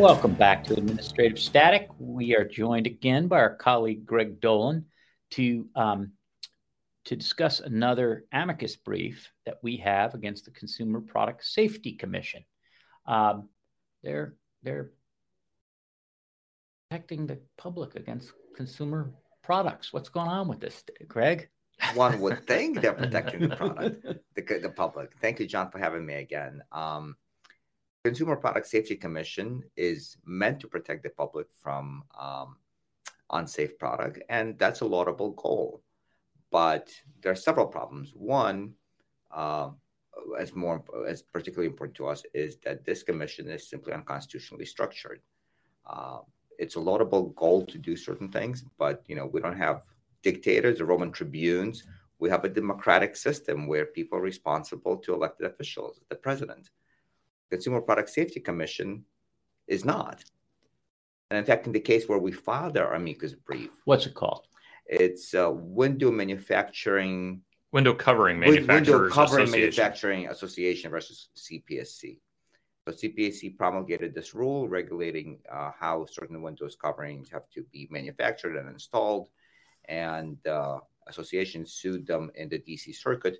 Welcome back to Administrative Static. We are joined again by our colleague Greg Dolan to um, to discuss another amicus brief that we have against the Consumer Product Safety Commission. Um, they're they're protecting the public against consumer products. What's going on with this, Greg? One would think they're protecting the product, the, the public. Thank you, John, for having me again. Um, Consumer Product Safety Commission is meant to protect the public from um, unsafe product, and that's a laudable goal. But there are several problems. One, uh, as more as particularly important to us, is that this commission is simply unconstitutionally structured. Uh, it's a laudable goal to do certain things, but you know we don't have dictators or Roman tribunes. We have a democratic system where people are responsible to elected officials, the president. Consumer Product Safety Commission is not. And in fact, in the case where we filed our amicus brief, what's it called? It's uh, Window Manufacturing. Window Covering Manufacturers Window Covering Association. Manufacturing Association versus CPSC. So CPSC promulgated this rule regulating uh, how certain Windows coverings have to be manufactured and installed, and uh, association sued them in the DC Circuit,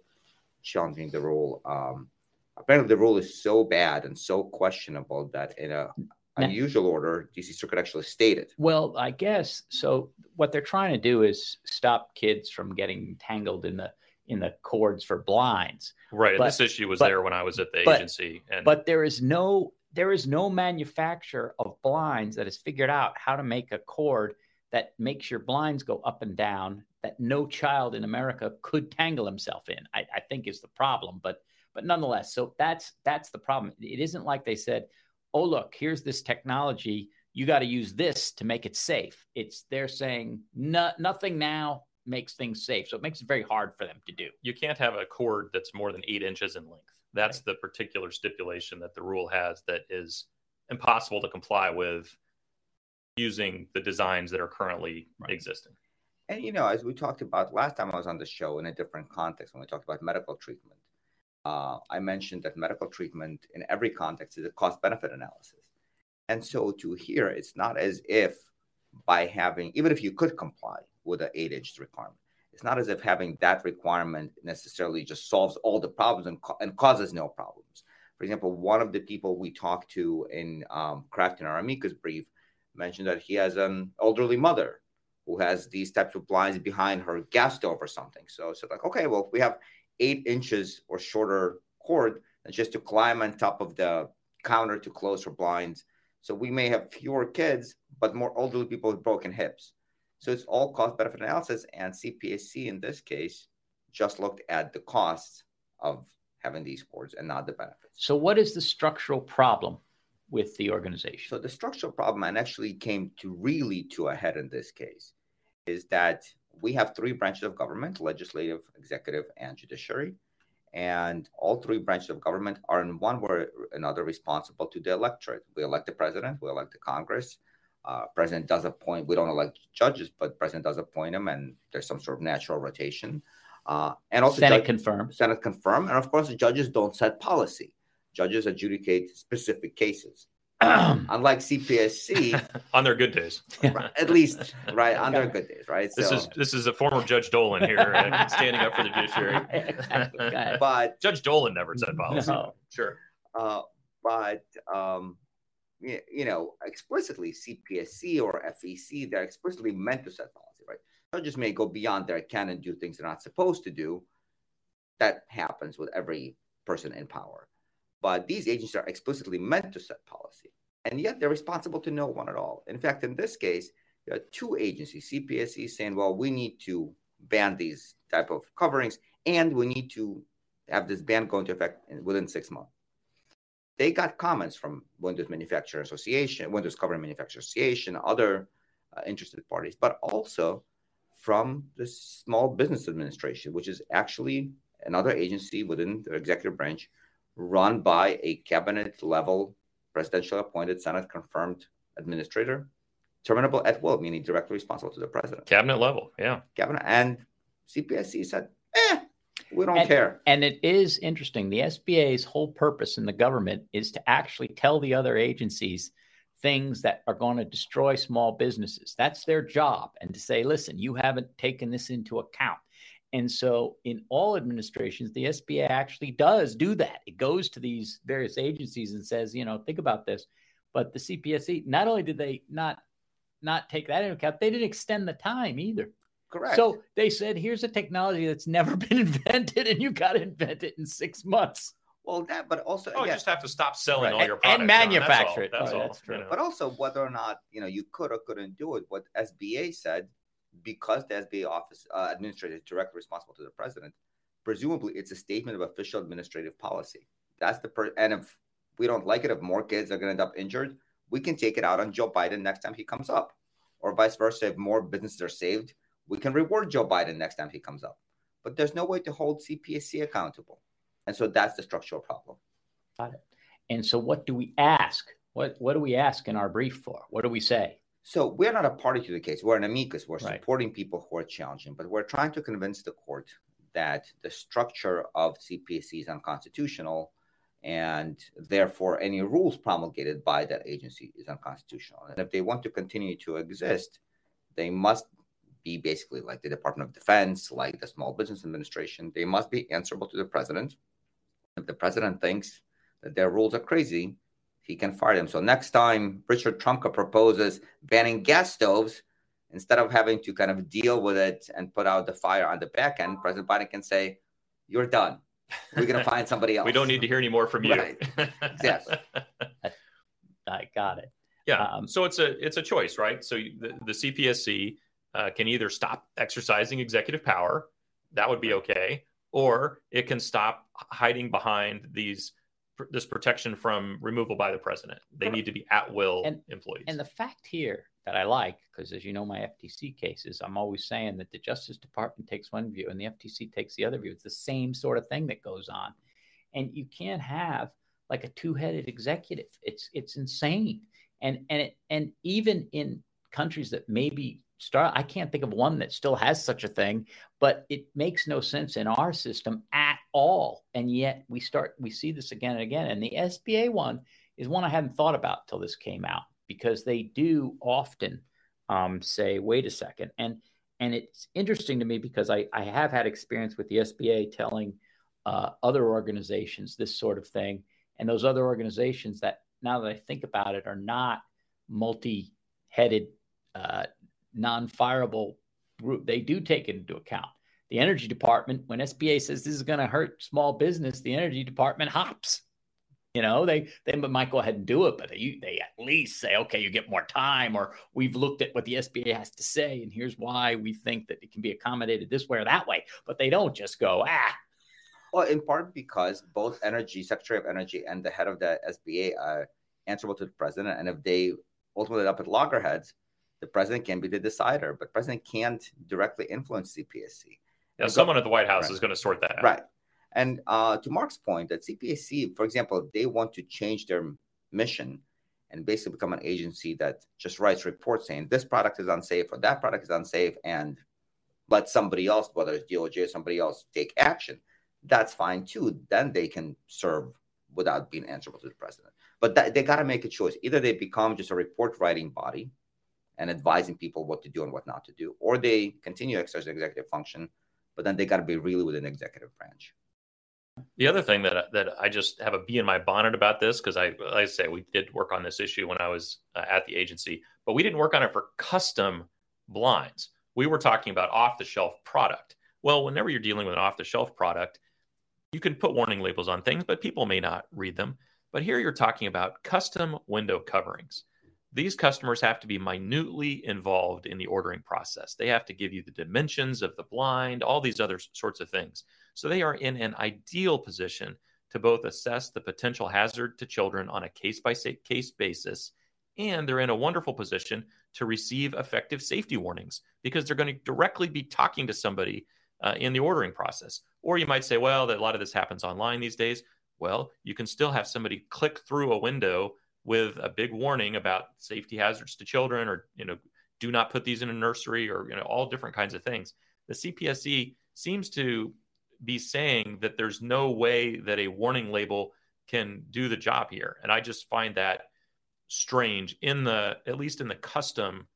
challenging the rule. Um, apparently the rule is so bad and so questionable that in a unusual order, DC Circuit actually stated. Well, I guess so. What they're trying to do is stop kids from getting tangled in the in the cords for blinds. Right. But- this issue was but- there when I was at the but- agency, and But there is no there is no manufacturer of blinds that has figured out how to make a cord that makes your blinds go up and down that no child in America could tangle himself in. I, I think is the problem, but but nonetheless, so that's that's the problem. It isn't like they said, "Oh, look, here's this technology. You got to use this to make it safe." It's they're saying no, nothing now makes things safe, so it makes it very hard for them to do. you can't have a cord that's more than eight inches in length. That's the particular stipulation that the rule has that is impossible to comply with using the designs that are currently Right. existing. And you know, as we talked about last time I was on the show in a different context when we talked about medical treatment, uh, I mentioned that medical treatment in every context is a cost benefit analysis. And so to here, it's not as if by having, even if you could comply with an eight inch requirement, it's not as if having that requirement necessarily just solves all the problems and, and causes no problems. For example, one of the people we talked to in um, crafting our amicus brief mentioned that he has an elderly mother who has these types of blinds behind her gas stove or something. So, so like, okay, well, we have eight inches or shorter cord, and just to climb on top of the counter to close her blinds. So we may have fewer kids, but more elderly people with broken hips. So it's all cost benefit analysis, and CPSC in this case just looked at the costs of having these cords and not the benefits. So, what is the structural problem with the organization? So the structural problem, and actually came to really to a head in this case, is that we have three branches of government: legislative, executive, and judiciary. And all three branches of government are in one way or another responsible to the electorate. We elect the president, we elect the Congress. Uh, president does appoint. We don't elect judges, but president does appoint them, and there's some sort of natural rotation. Uh, and also, Senate judge- confirmed. Senate confirm, and of course, the judges don't set policy. Judges adjudicate specific cases. Unlike CPSC, On their good days. right, at least right on their good days, right? This So, is this is a former Judge Dolan here uh, standing up for the judiciary. Exactly. But Judge Dolan never said policy. No. Sure. uh, but um, y- you know, explicitly CPSC or FEC, they're explicitly meant to set policy, right? Judges may go beyond their can and do things they're not supposed to do. That happens with every person in power. But these agencies are explicitly meant to set policy, and yet they're responsible to no one at all. In fact, in this case, there are two agencies, CPSC, saying, "Well, we need to ban these type of coverings, and we need to have this ban go into effect within six months." they got comments from Windows Manufacturer Association, Windows Cover Manufacturer Association, other uh, interested parties, but also from the Small Business Administration, which is actually another agency within the executive branch run by a cabinet level presidential appointed senate confirmed administrator terminable at will meaning directly responsible to the president. Cabinet level yeah. Cabinet and cpsc said eh we don't and, care. and it is interesting. The sba's whole purpose in the government is to actually tell the other agencies things that are going to destroy small businesses. That's their job and to say listen you haven't taken this into account and so, in all administrations, the SBA actually does do that. It goes to these various agencies and says, you know, think about this. But the CPSC, not only did they not not take that into account, they didn't extend the time either. Correct. So they said, here's a technology that's never been invented, and you got to invent it in six months. Well, that, but also, oh, again, you just have to stop selling right. all your products and manufacture it. That's all. all. That's true. You know. But also, whether or not you know you could or couldn't do it, what SBA said because the SBA office uh, administrator is directly responsible to the president, presumably it's a statement of official administrative policy. That's the per- and if we don't like it, if more kids are going to end up injured, we can take it out on Joe Biden next time he comes up, or vice versa. If more businesses are saved, we can reward Joe Biden next time he comes up. But there's no way to hold CPSC accountable, and so that's the structural problem. Got it. And so, what do we ask? What What do we ask in our brief for? What do we say? So we're not a party to the case. We're an amicus. We're Right. supporting people who are challenging, but we're trying to convince the court that the structure of CPSC is unconstitutional, and therefore any rules promulgated by that agency is unconstitutional. And if they want to continue to exist, they must be basically like the Department of Defense, like the Small Business Administration. They must be answerable to the president. If the president thinks that their rules are crazy, he can fire them. So next time Richard Trumka proposes banning gas stoves, instead of having to kind of deal with it and put out the fire on the back end, President Biden can say, "You're done. We're going to find somebody else." we don't need to hear any more from you. Right. Exactly. I got it. Yeah. Um, so it's a it's a choice, right? So the, the CPSC uh, can either stop exercising executive power, that would be okay, or it can stop hiding behind these this protection from removal by the president. They need to be at will And- employees. And the fact here that I like, because as you know, my FTC cases, I'm always saying that the Justice Department takes one view and the FTC takes the other view. It's the same sort of thing that goes on, and you can't have like a two-headed executive. It's it's insane. And and it and even in countries that maybe start, I can't think of one that still has such a thing, but it makes no sense in our system at all. And yet we start we see this again and again. And the SBA one is one I hadn't thought about till this came out because they do often um, say, "Wait a second. and and it's interesting to me because I, I have had experience with the SBA telling uh, other organizations this sort of thing, and those other organizations that now that I think about it are not multi-headed, uh, non-fireable group. They do take it into account. The energy department, when SBA says this is going to hurt small business, the energy department hops. You know, they they might go ahead and do it, but they they at least say, okay, you get more time, or we've looked at what the SBA has to say, and here's why we think that it can be accommodated this way or that way. But they don't just go, ah, Well, in part because both Energy, Secretary of Energy, and the head of the SBA are answerable to the president, and if they ultimately end up at loggerheads, the president can be the decider, but president can't directly influence CPSC. Yeah, And someone at the White House Right. is going to sort that out. Right. And uh, to Mark's point, that CPSC, for example, if they want to change their mission and basically become an agency that just writes reports saying this product is unsafe or that product is unsafe, and let somebody else, whether it's DOJ or somebody else, take action, that's fine too. Then they can serve without being answerable to the president. But that, they got to make a choice. Either they become just a report writing body and advising people what to do and what not to do, or they continue to exercise executive function, but then they got to be really within executive branch. The other thing that that I just have a bee in my bonnet about this because I, like I say, we did work on this issue when I was uh, at the agency, but we didn't work on it for custom blinds. We were talking about off the shelf product. Well, whenever you're dealing with an off the shelf product, you can put warning labels on things, but people may not read them. But here you're talking about custom window coverings. These customers have to be minutely involved in the ordering process. They have to give you the dimensions of the blind, all these other sorts of things. So they are in an ideal position to both assess the potential hazard to children on a case by case basis, and they're in a wonderful position to receive effective safety warnings because they're going to directly be talking to somebody uh, in the ordering process. Or you might say, well, that a lot of this happens online these days. Well, you can still have somebody click through a window with a big warning about safety hazards to children or, you know, do not put these in a nursery or, you know, all different kinds of things. The CPSC seems to be saying that there's no way that a warning label can do the job here. And I just find that strange in the, at least in the custom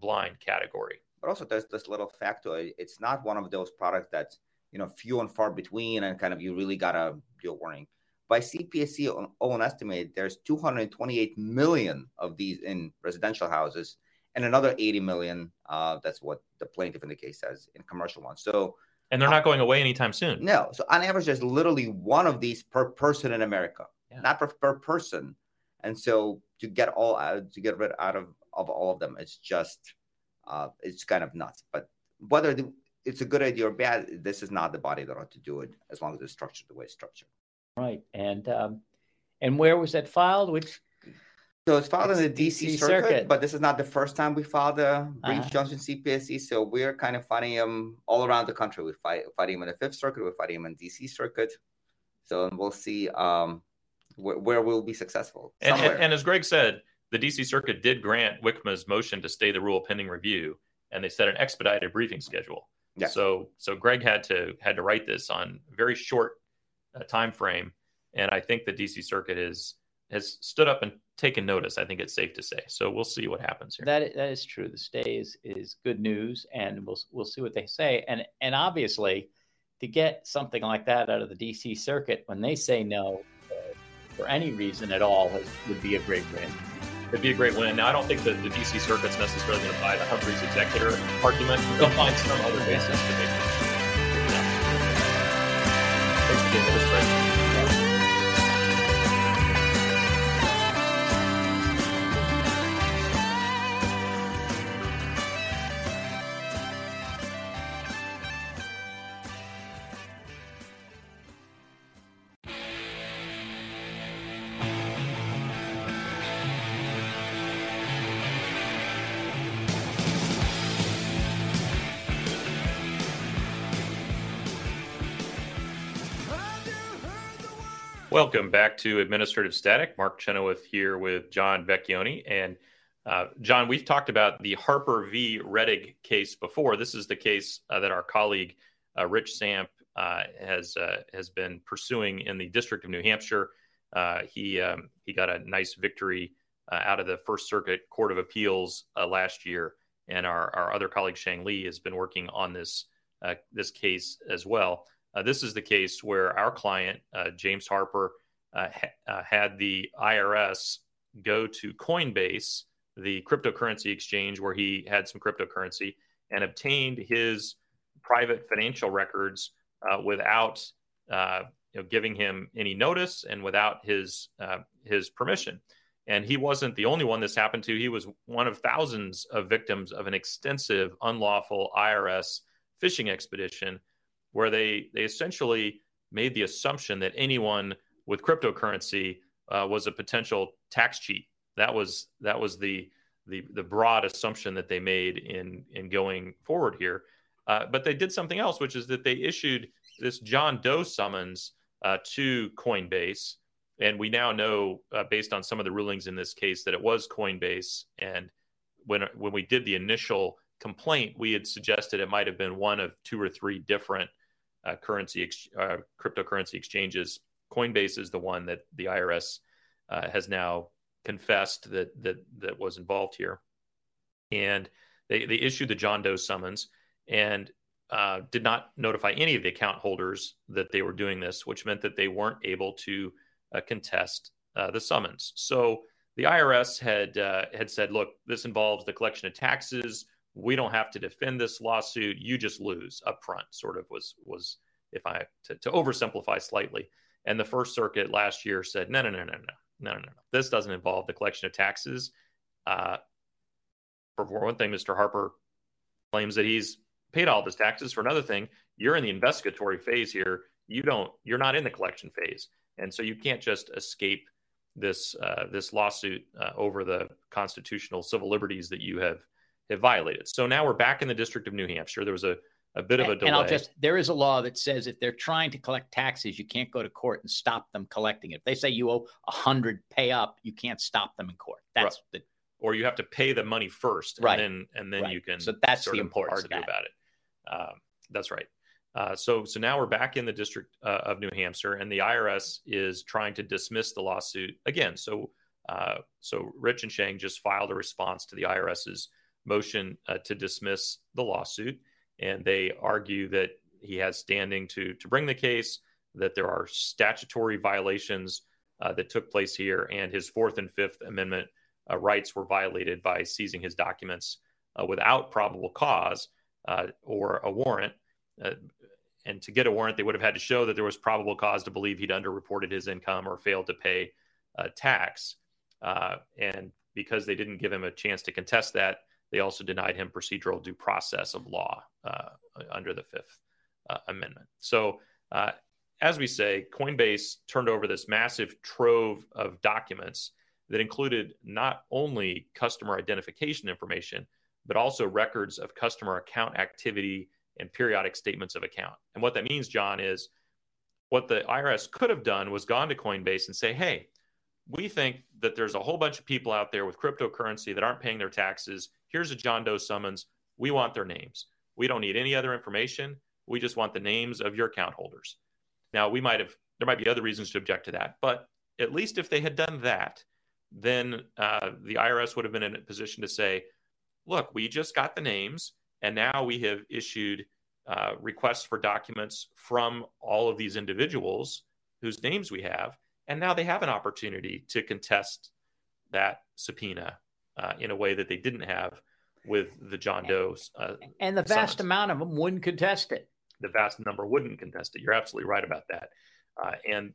blind category. But also there's this little factor. It's not one of those products that's, you know, few and far between and kind of you really gotta do a warning by CPSC own estimate, there's 228 million of these in residential houses, and another 80 million. Uh, that's what the plaintiff in the case says in commercial ones. So, and they're not going away anytime soon. No. So on average, there's literally one of these per person in America, yeah. not per, per person. And so to get all out, to get rid out of, of all of them, it's just uh, it's kind of nuts. But whether the, it's a good idea or bad, this is not the body that ought to do it as long as it's structured the way it's structured. Right. And um, and where was that filed? Which so it's filed in the DC, DC circuit, circuit, but this is not the first time we filed a Breach uh-huh. Johnson CPSC. So we're kind of fighting them all around the country. We fight fighting them in the Fifth Circuit. We're fighting them in the DC Circuit. So we'll see um, wh- where we'll be successful. And, and, and, as Greg said, the DC Circuit did grant WICMA's motion to stay the rule pending review, and they set an expedited briefing schedule. Yeah. So so Greg had to had to write this on very short uh, time frame, and I think the DC Circuit is has stood up and taken notice. I think it's safe to say. So we'll see what happens here. That that is true. The stay is, is good news, and we'll we'll see what they say. And and obviously, to get something like that out of the DC Circuit when they say no uh, for any reason at all has, would be a great win. It'd be a great win. Now, I don't think that the DC Circuit's necessarily going to buy the Humphrey's Executor argument. They'll find some other basis to make it game perspective. Welcome back to Administrative Static. Mark Chenoweth here with John Vecchione. And uh, John, we've talked about the Harper v. Rettig case before. This is the case uh, that our colleague uh, Rich Samp uh, has uh, has been pursuing in the District of New Hampshire. Uh, he um, he got a nice victory out of the First Circuit Court of Appeals last year, and our, our other colleague Sheng Li has been working on this this case as well. Uh, this is the case where our client, uh, James Harper, uh, ha- uh, had the IRS go to Coinbase, the cryptocurrency exchange where he had some cryptocurrency, and obtained his private financial records uh, without uh, you know, giving him any notice and without his his permission. And he wasn't the only one this happened to. He was one of thousands of victims of an extensive unlawful IRS phishing expedition where they they essentially made the assumption that anyone with cryptocurrency uh, was a potential tax cheat. That was that was the the the broad assumption that they made in in going forward here. Uh, but they did something else, which is that they issued this John Doe summons uh, to Coinbase, and we now know, uh, based on some of the rulings in this case, that it was Coinbase. And when when we did the initial complaint, we had suggested it might have been one of two or three different uh, currency ex- uh, cryptocurrency exchanges. Coinbase is the one that the IRS uh, has now confessed that that that was involved here, and they they issued the John Doe summons and uh, did not notify any of the account holders that they were doing this, which meant that they weren't able to uh, contest uh, the summons. So the IRS had had said, "Look, this involves the collection of taxes." We don't have to defend this lawsuit. You just lose up front, sort of was was if I to, to oversimplify slightly. And the First Circuit last year said, no, no, no, no, no, no, no, no. This doesn't involve the collection of taxes. Uh, for one thing, Mr. Harper claims that he's paid all of his taxes. For another thing, you're in the investigatory phase here. you don't you're not in the collection phase, and so you can't just escape this uh, this lawsuit uh, over the constitutional civil liberties that you have have violated. So now we're back in the District of New Hampshire. There was a a bit of a delay. And I'll just there is a law that says if they're trying to collect taxes, you can't go to court and stop them collecting it. If they say you owe a hundred, pay up, you can't stop them in court. That's right. the or you have to pay the money first, right? And then and then right. you can. So that's the importance argue about it. Um, that's right. Uh, so so now we're back in the District uh, of New Hampshire, and the IRS is trying to dismiss the lawsuit again. So uh, so Rich and Sheng just filed a response to the IRS's motion uh, to dismiss the lawsuit, and they argue that he has standing to to bring the case, that there are statutory violations uh, that took place here, and his Fourth and Fifth Amendment uh, rights were violated by seizing his documents uh, without probable cause uh, or a warrant. Uh, and to get a warrant, they would have had to show that there was probable cause to believe he'd underreported his income or failed to pay tax. and because they didn't give him a chance to contest that, they also denied him procedural due process of law uh, under the Fifth uh, Amendment. So, uh, as we say, Coinbase turned over this massive trove of documents that included not only customer identification information, but also records of customer account activity and periodic statements of account. And what that means, John, is what the IRS could have done was gone to Coinbase and say, hey, we think that there's a whole bunch of people out there with cryptocurrency that aren't paying their taxes. Here's a John Doe summons. We want their names. We don't need any other information. We just want the names of your account holders. Now, we might have, there might be other reasons to object to that, but at least if they had done that, then uh, the IRS would have been in a position to say, look, we just got the names, and now we have issued uh, requests for documents from all of these individuals whose names we have and now they have an opportunity to contest that subpoena uh, in a way that they didn't have with the John Doe. Uh, and the vast summons. amount of them wouldn't contest it. The vast number wouldn't contest it. You're absolutely right about that. Uh, and,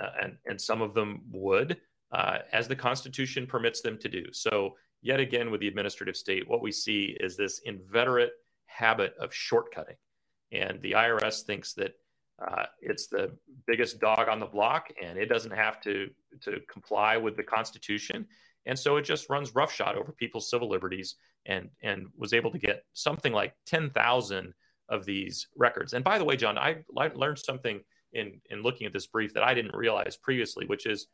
uh, and, and some of them would, uh, as the Constitution permits them to do. So, yet again, with the administrative state, what we see is this inveterate habit of shortcutting. And the IRS thinks that uh, it's the biggest dog on the block, and it doesn't have to to comply with the Constitution, and so it just runs roughshod over people's civil liberties, and and was able to get something like ten thousand of these records. And by the way, John, I, learned something in in looking at this brief that I didn't realize previously, which is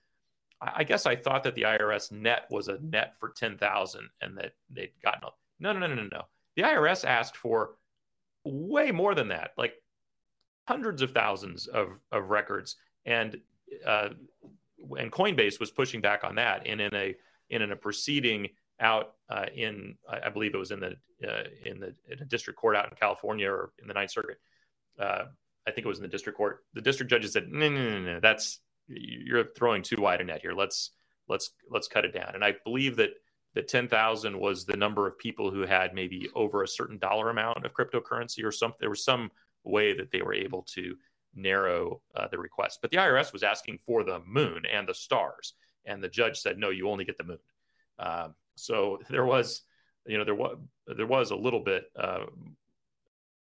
I guess I thought that the IRS net was a net for 10,000 and that they'd gotten no, no, no, no, no. The IRS asked for way more than that, like hundreds of thousands of, of records, and uh, and Coinbase was pushing back on that. And in a in a proceeding out uh, in I believe it was in the uh, in the in a district court out in California or in the Ninth Circuit. Uh, I think it was in the district court. The district judges said, "No, no, no, no, that's you're throwing too wide a net here. Let's let's let's cut it down." And I believe that that 10,000 was the number of people who had maybe over a certain dollar amount of cryptocurrency or something. There was some way that they were able to narrow uh, the request. But the IRS was asking for the moon and the stars, and the judge said, "No, you only get the moon." Um, so there was, you know, there was there was a little bit uh,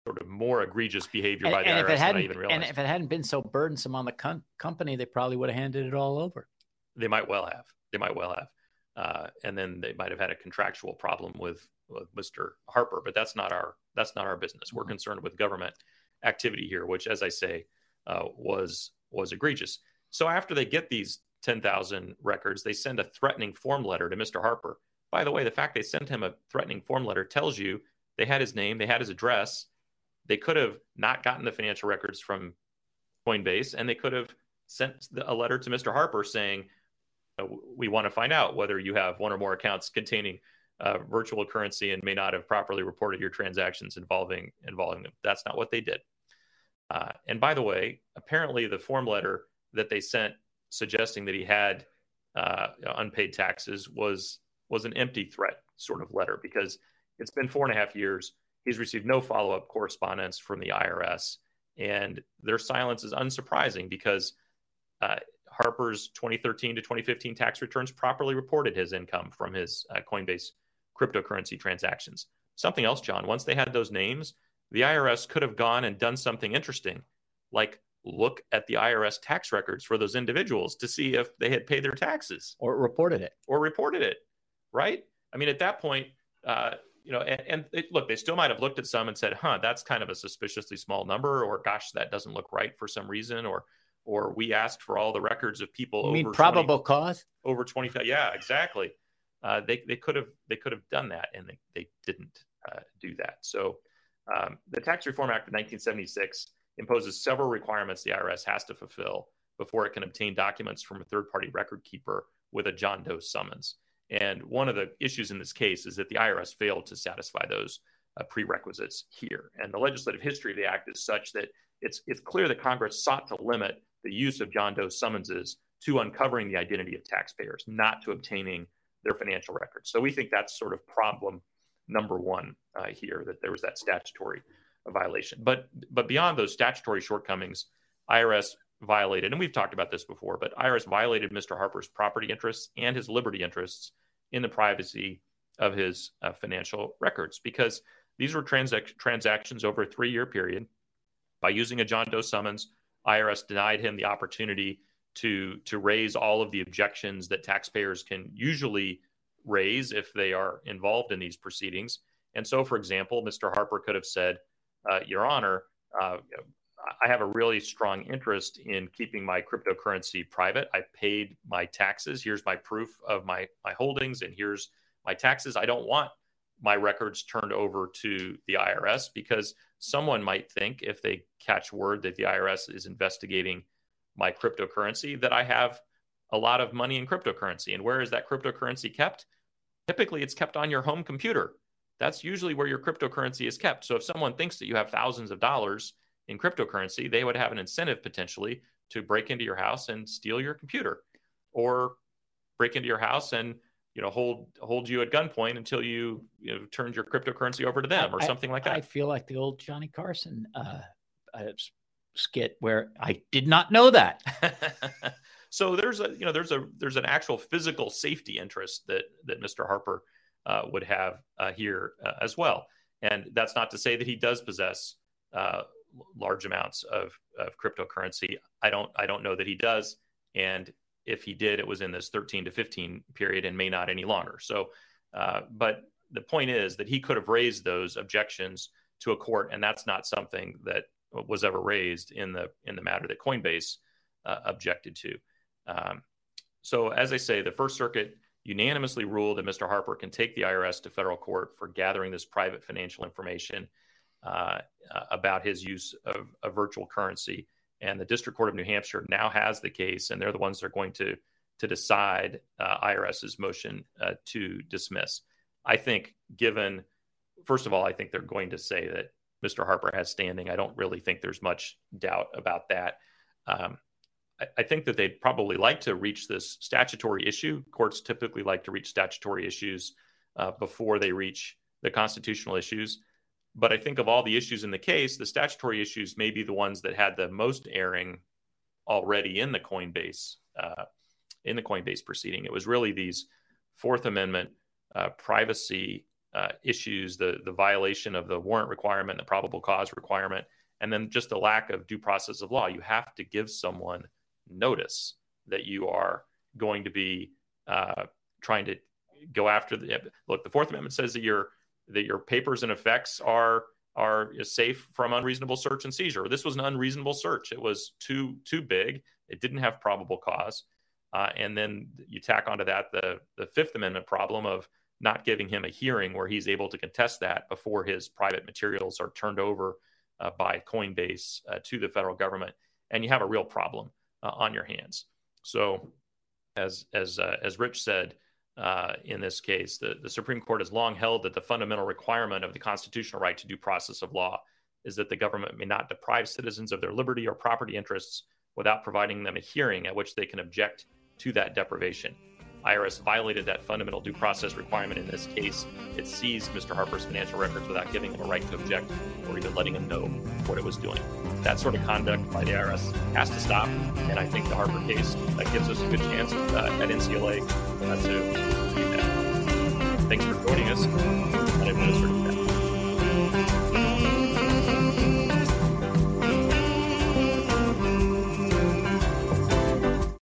sort of more egregious behavior and, by the and IRS if it hadn't, than I even realized. And if it hadn't been so burdensome on the com- company, they probably would have handed it all over. They might well have. They might well have. Uh, and then they might have had a contractual problem with, with Mr. Harper, but that's not our that's not our business. We're mm-hmm. concerned with government activity here, which, as I say, uh, was was egregious. So after they get these 10,000 records, they send a threatening form letter to Mr. Harper. By the way, the fact they sent him a threatening form letter tells you they had his name, they had his address. They could have not gotten the financial records from Coinbase, and they could have sent a letter to Mr. Harper saying, "We want to find out whether you have one or more accounts containing uh, virtual currency and may not have properly reported your transactions involving involving them." That's not what they did. Uh, and by the way, apparently the form letter that they sent suggesting that he had uh, unpaid taxes was was an empty threat sort of letter because it's been four and a half years. He's received no follow up correspondence from the IRS, and their silence is unsurprising because uh, Harper's 2013 to 2015 tax returns properly reported his income from his uh, Coinbase cryptocurrency transactions. Something else, John. Once they had those names, the IRS could have gone and done something interesting, like look at the IRS tax records for those individuals to see if they had paid their taxes. Or reported it. Or reported it, right? I mean, at that point, uh, you know, and, and it, look, they still might have looked at some and said, "Huh, that's kind of a suspiciously small number," or "Gosh, that doesn't look right for some reason," or or we asked for all the records of people you over probable 20, cause? over 25 yeah exactly. Uh, they, they could have they could have done that and they, they didn't uh, do that. So um, the tax reform act of 1976 imposes several requirements the irs has to fulfill before it can obtain documents from a third party record keeper with a john doe summons and one of the issues in this case is that the irs failed to satisfy those uh, prerequisites here and the legislative history of the act is such that it's, it's clear that congress sought to limit the use of John Doe summonses to uncovering the identity of taxpayers, not to obtaining their financial records. So we think that's sort of problem number one uh, here that there was that statutory violation. But but beyond those statutory shortcomings, IRS violated, and we've talked about this before, but IRS violated Mr. Harper's property interests and his liberty interests in the privacy of his uh, financial records because these were transac- transactions over a three year period by using a John Doe summons IRS denied him the opportunity to to raise all of the objections that taxpayers can usually raise if they are involved in these proceedings. And so, for example, Mr. Harper could have said, uh, "Your Honor, uh, I have a really strong interest in keeping my cryptocurrency private. I paid my taxes. Here's my proof of my my holdings, and here's my taxes. I don't want my records turned over to the IRS because someone might think if they catch word that the IRS is investigating my cryptocurrency that I have a lot of money in cryptocurrency. And where is that cryptocurrency kept? Typically, it's kept on your home computer. That's usually where your cryptocurrency is kept. So if someone thinks that you have thousands of dollars in cryptocurrency, they would have an incentive potentially to break into your house and steal your computer or break into your house and you know hold hold you at gunpoint until you you know turned your cryptocurrency over to them or I, something like that. I feel like the old Johnny Carson uh, uh, skit where I did not know that. so there's a you know there's a there's an actual physical safety interest that that Mr. Harper uh, would have uh, here uh, as well, and that's not to say that he does possess uh, large amounts of of cryptocurrency. I don't I don't know that he does, and if he did, it was in this 13 to 15 period and may not any longer. So, uh, but the point is that he could have raised those objections to a court, and that's not something that was ever raised in the in the matter that Coinbase uh, objected to. Um, so, as I say, the First Circuit unanimously ruled that Mr. Harper can take the IRS to federal court for gathering this private financial information uh, about his use of, of virtual currency and the District Court of New Hampshire now has the case, and they're the ones that are going to to decide uh, IRS's motion uh, to dismiss. I think, given first of all, I think they're going to say that Mr. Harper has standing. I don't really think there's much doubt about that. Um, I, think that they'd probably like to reach this statutory issue. Courts typically like to reach statutory issues uh, before they reach the constitutional issues. But I think of all the issues in the case, the statutory issues may be the ones that had the most airing already in the Coinbase uh, in the Coinbase proceeding. It was really these Fourth Amendment uh, privacy uh, issues, the the violation of the warrant requirement, the probable cause requirement, and then just the lack of due process of law. You have to give someone notice that you are going to be uh, trying to go after the look. The Fourth Amendment says that you're that your papers and effects are are safe from unreasonable search and seizure. This was an unreasonable search. It was too too big. It didn't have probable cause. Uh, and then you tack onto that the the Fifth Amendment problem of not giving him a hearing where he's able to contest that before his private materials are turned over uh, by Coinbase uh, to the federal government, and you have a real problem uh, on your hands. So, as as uh, as Rich said, uh, in this case. The, the Supreme Court has long held that the fundamental requirement of the constitutional right to due process of law is that the government may not deprive citizens of their liberty or property interests without providing them a hearing at which they can object to that deprivation. IRS violated that fundamental due process requirement in this case. It seized Mr. Harper's financial records without giving him a right to object or even letting him know what it was doing. That sort of conduct by the IRS has to stop, and I think the Harper case that gives us a good chance uh, at NCLA uh, to do that. Thanks for joining us